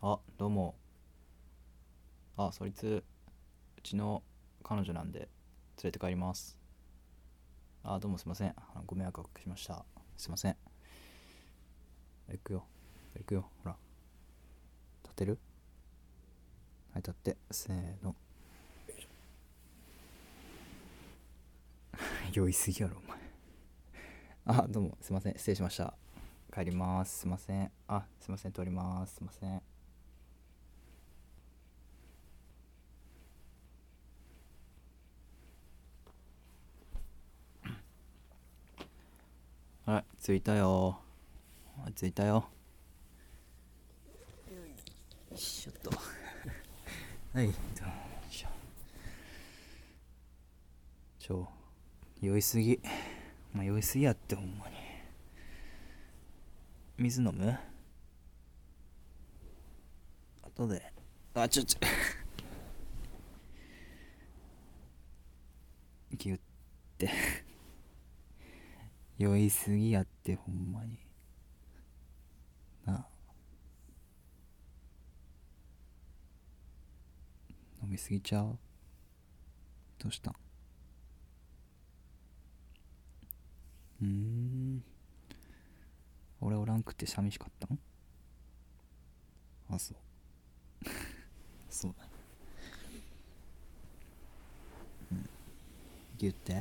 あどうも。あそいつうちの彼女なんで連れて帰ります。あどうもすいません。ご迷惑をおかけしました。すいません。行くよ。行くよ。ほら。立てる？はい立って。せーの。酔いすぎやろお前。あどうも。すいません。失礼しました。帰ります。すいません。あすいません。通ります。すいません。はい着いたよ。はい着いたよ。よいしょっと。はいどうしょ。ちょ酔いすぎ。まあ酔いすぎやってほんまに。水飲む？後で。あちょちょ。ギュ って。酔いすぎやってほんまに。な。あ飲みすぎちゃう？どうしたん？うん。俺おらんくて寂しかったん？あそう。そうだ。うん。ギュって。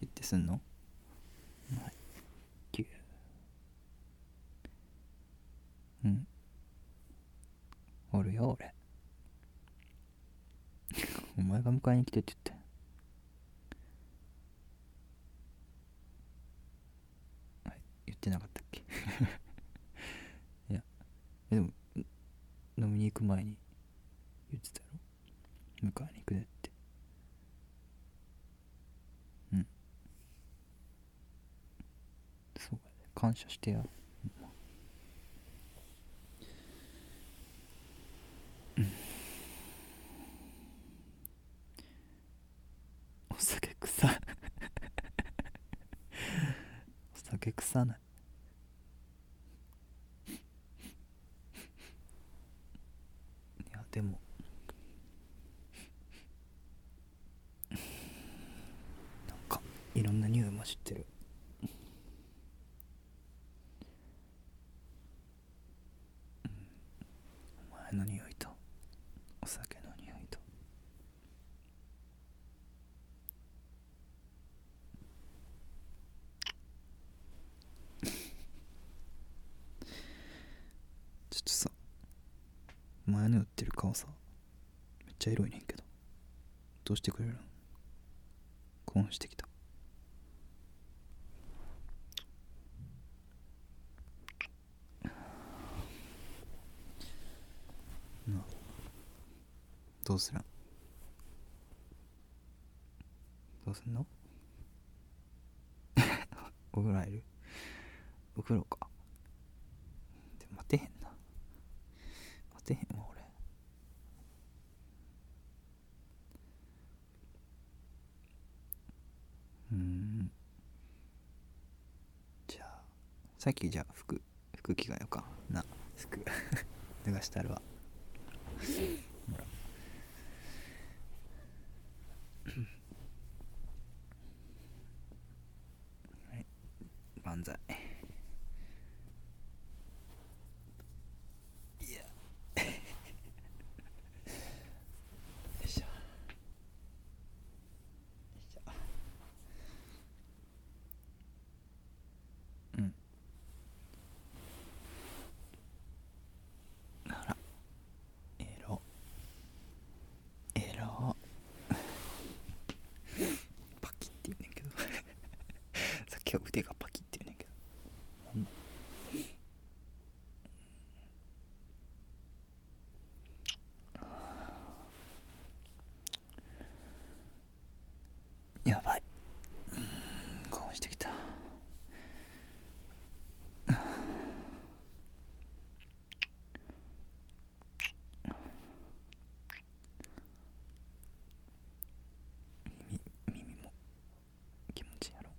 ギュってすんの？はいギュうん。おるよ俺。お前が迎えに来てって言って。はい言ってなかったっけ？いや。えでも飲みに行く前に言ってたやろ？迎えに行くでってうんそうやね感謝してや。お酒臭い。お酒臭ない。いやでも。なんかいろんな匂い混じってるお前の匂いとお酒の匂いとちょっとさ前の売ってる顔さめっちゃエロいねんけど。どうしてくれるの？興奮してきた。などうするん？どうすんの？お風呂入る？お風呂か。で待てへんな。待てへんわ俺うん。じゃあさっきじゃあ服服着替えようか。な服。脱がしてあるわ。ほら。はい。万歳いやよいしょよいしょうんあらエロエロパキって言うねんけど今日腕がパキって言うねんけどほんまやばいうん興奮してきた耳耳も気持ちいいやろ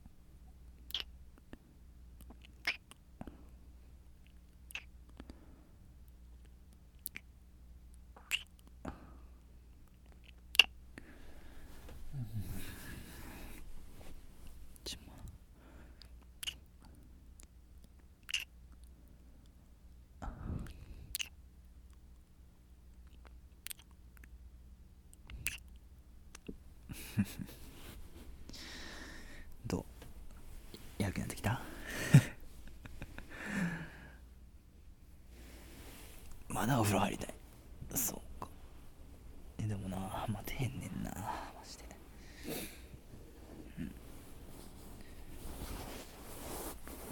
どう？やる気になってきた？まだお風呂入りたい。そうか。えでもなまてへんねんなマジでうん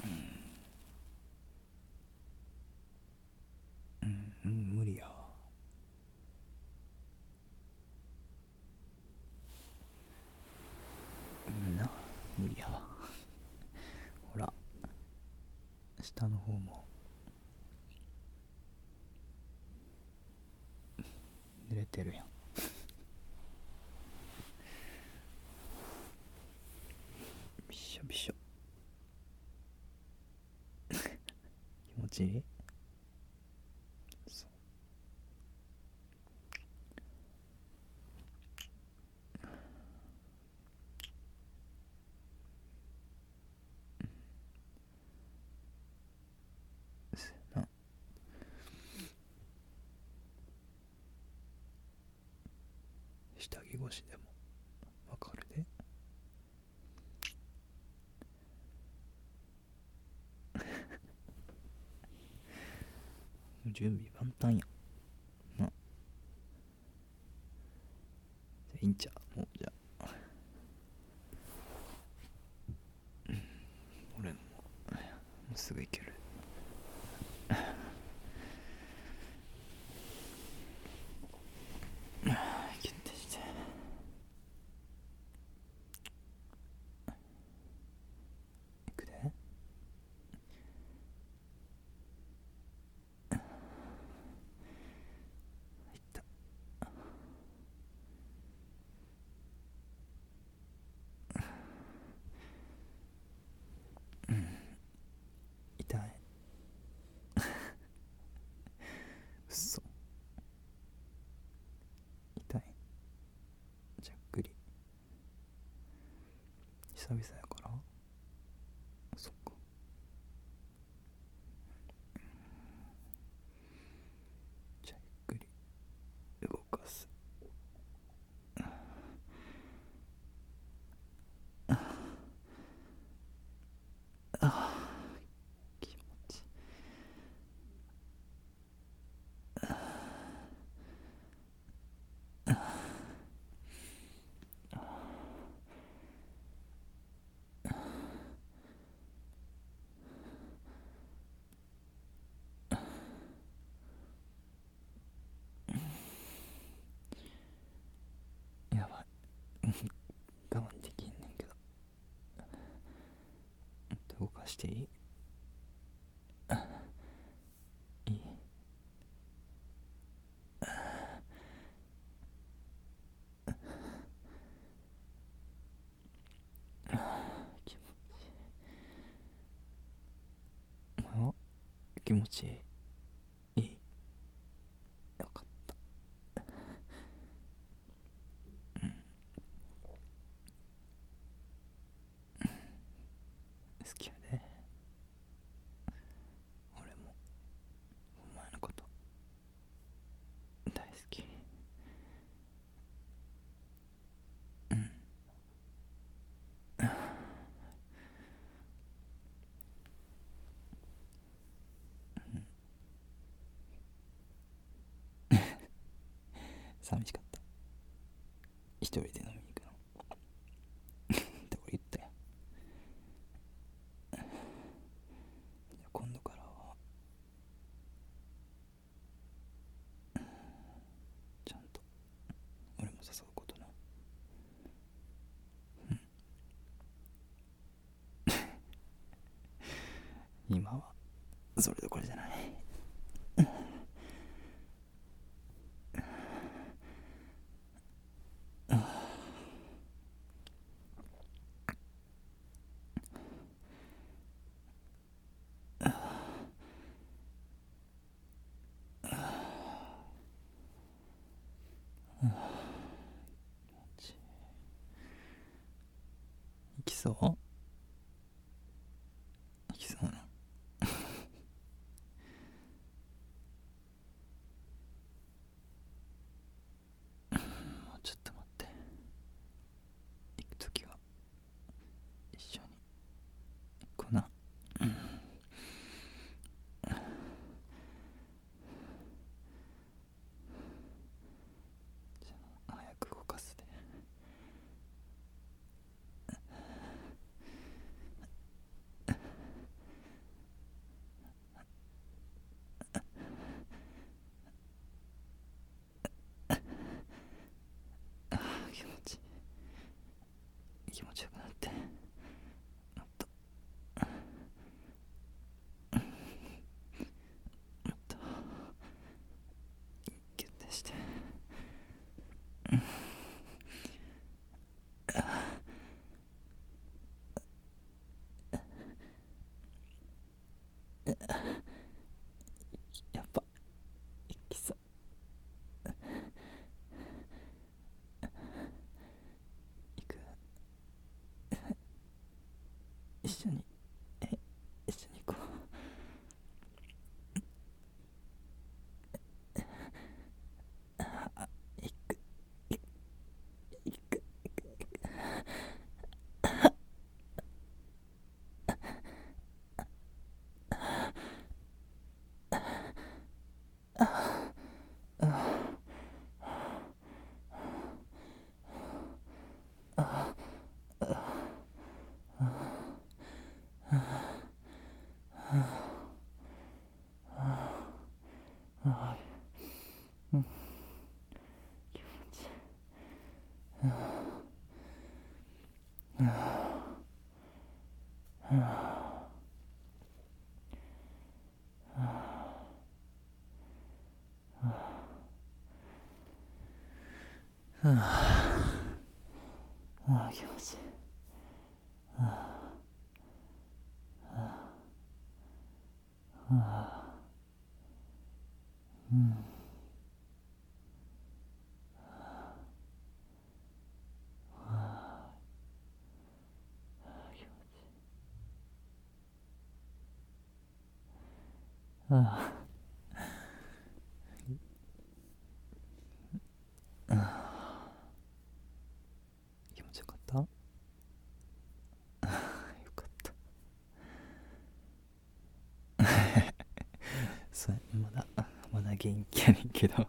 うん、うん、無理やわうんな無理やわほら下の方も。濡れてるやん。びしょびしょ。気持ちいい？下着越しでも。わかるで 準備万端や。なじゃあいいんちゃう？もうじゃあうん俺ももうすぐ行けるギュッてしていくでいったうん痛い。嘘。痛い。じゃっくり久々やからそっかじゃあゆっくり動かすあ気持ちいいやばい我慢できんねんけど動かしていい？いい。気持ちいいいよかった好きやで俺もお前のこと大好きうん寂しかった。一人で飲みに行くの。って俺言ったよ。今度から。はちゃんと。俺も誘うことなうん。今は。それどころじゃない。そう？uh, 気持ちいいああ気持ああ気持ちよかった？よかった。そうまだ。まだ元気やねんけど。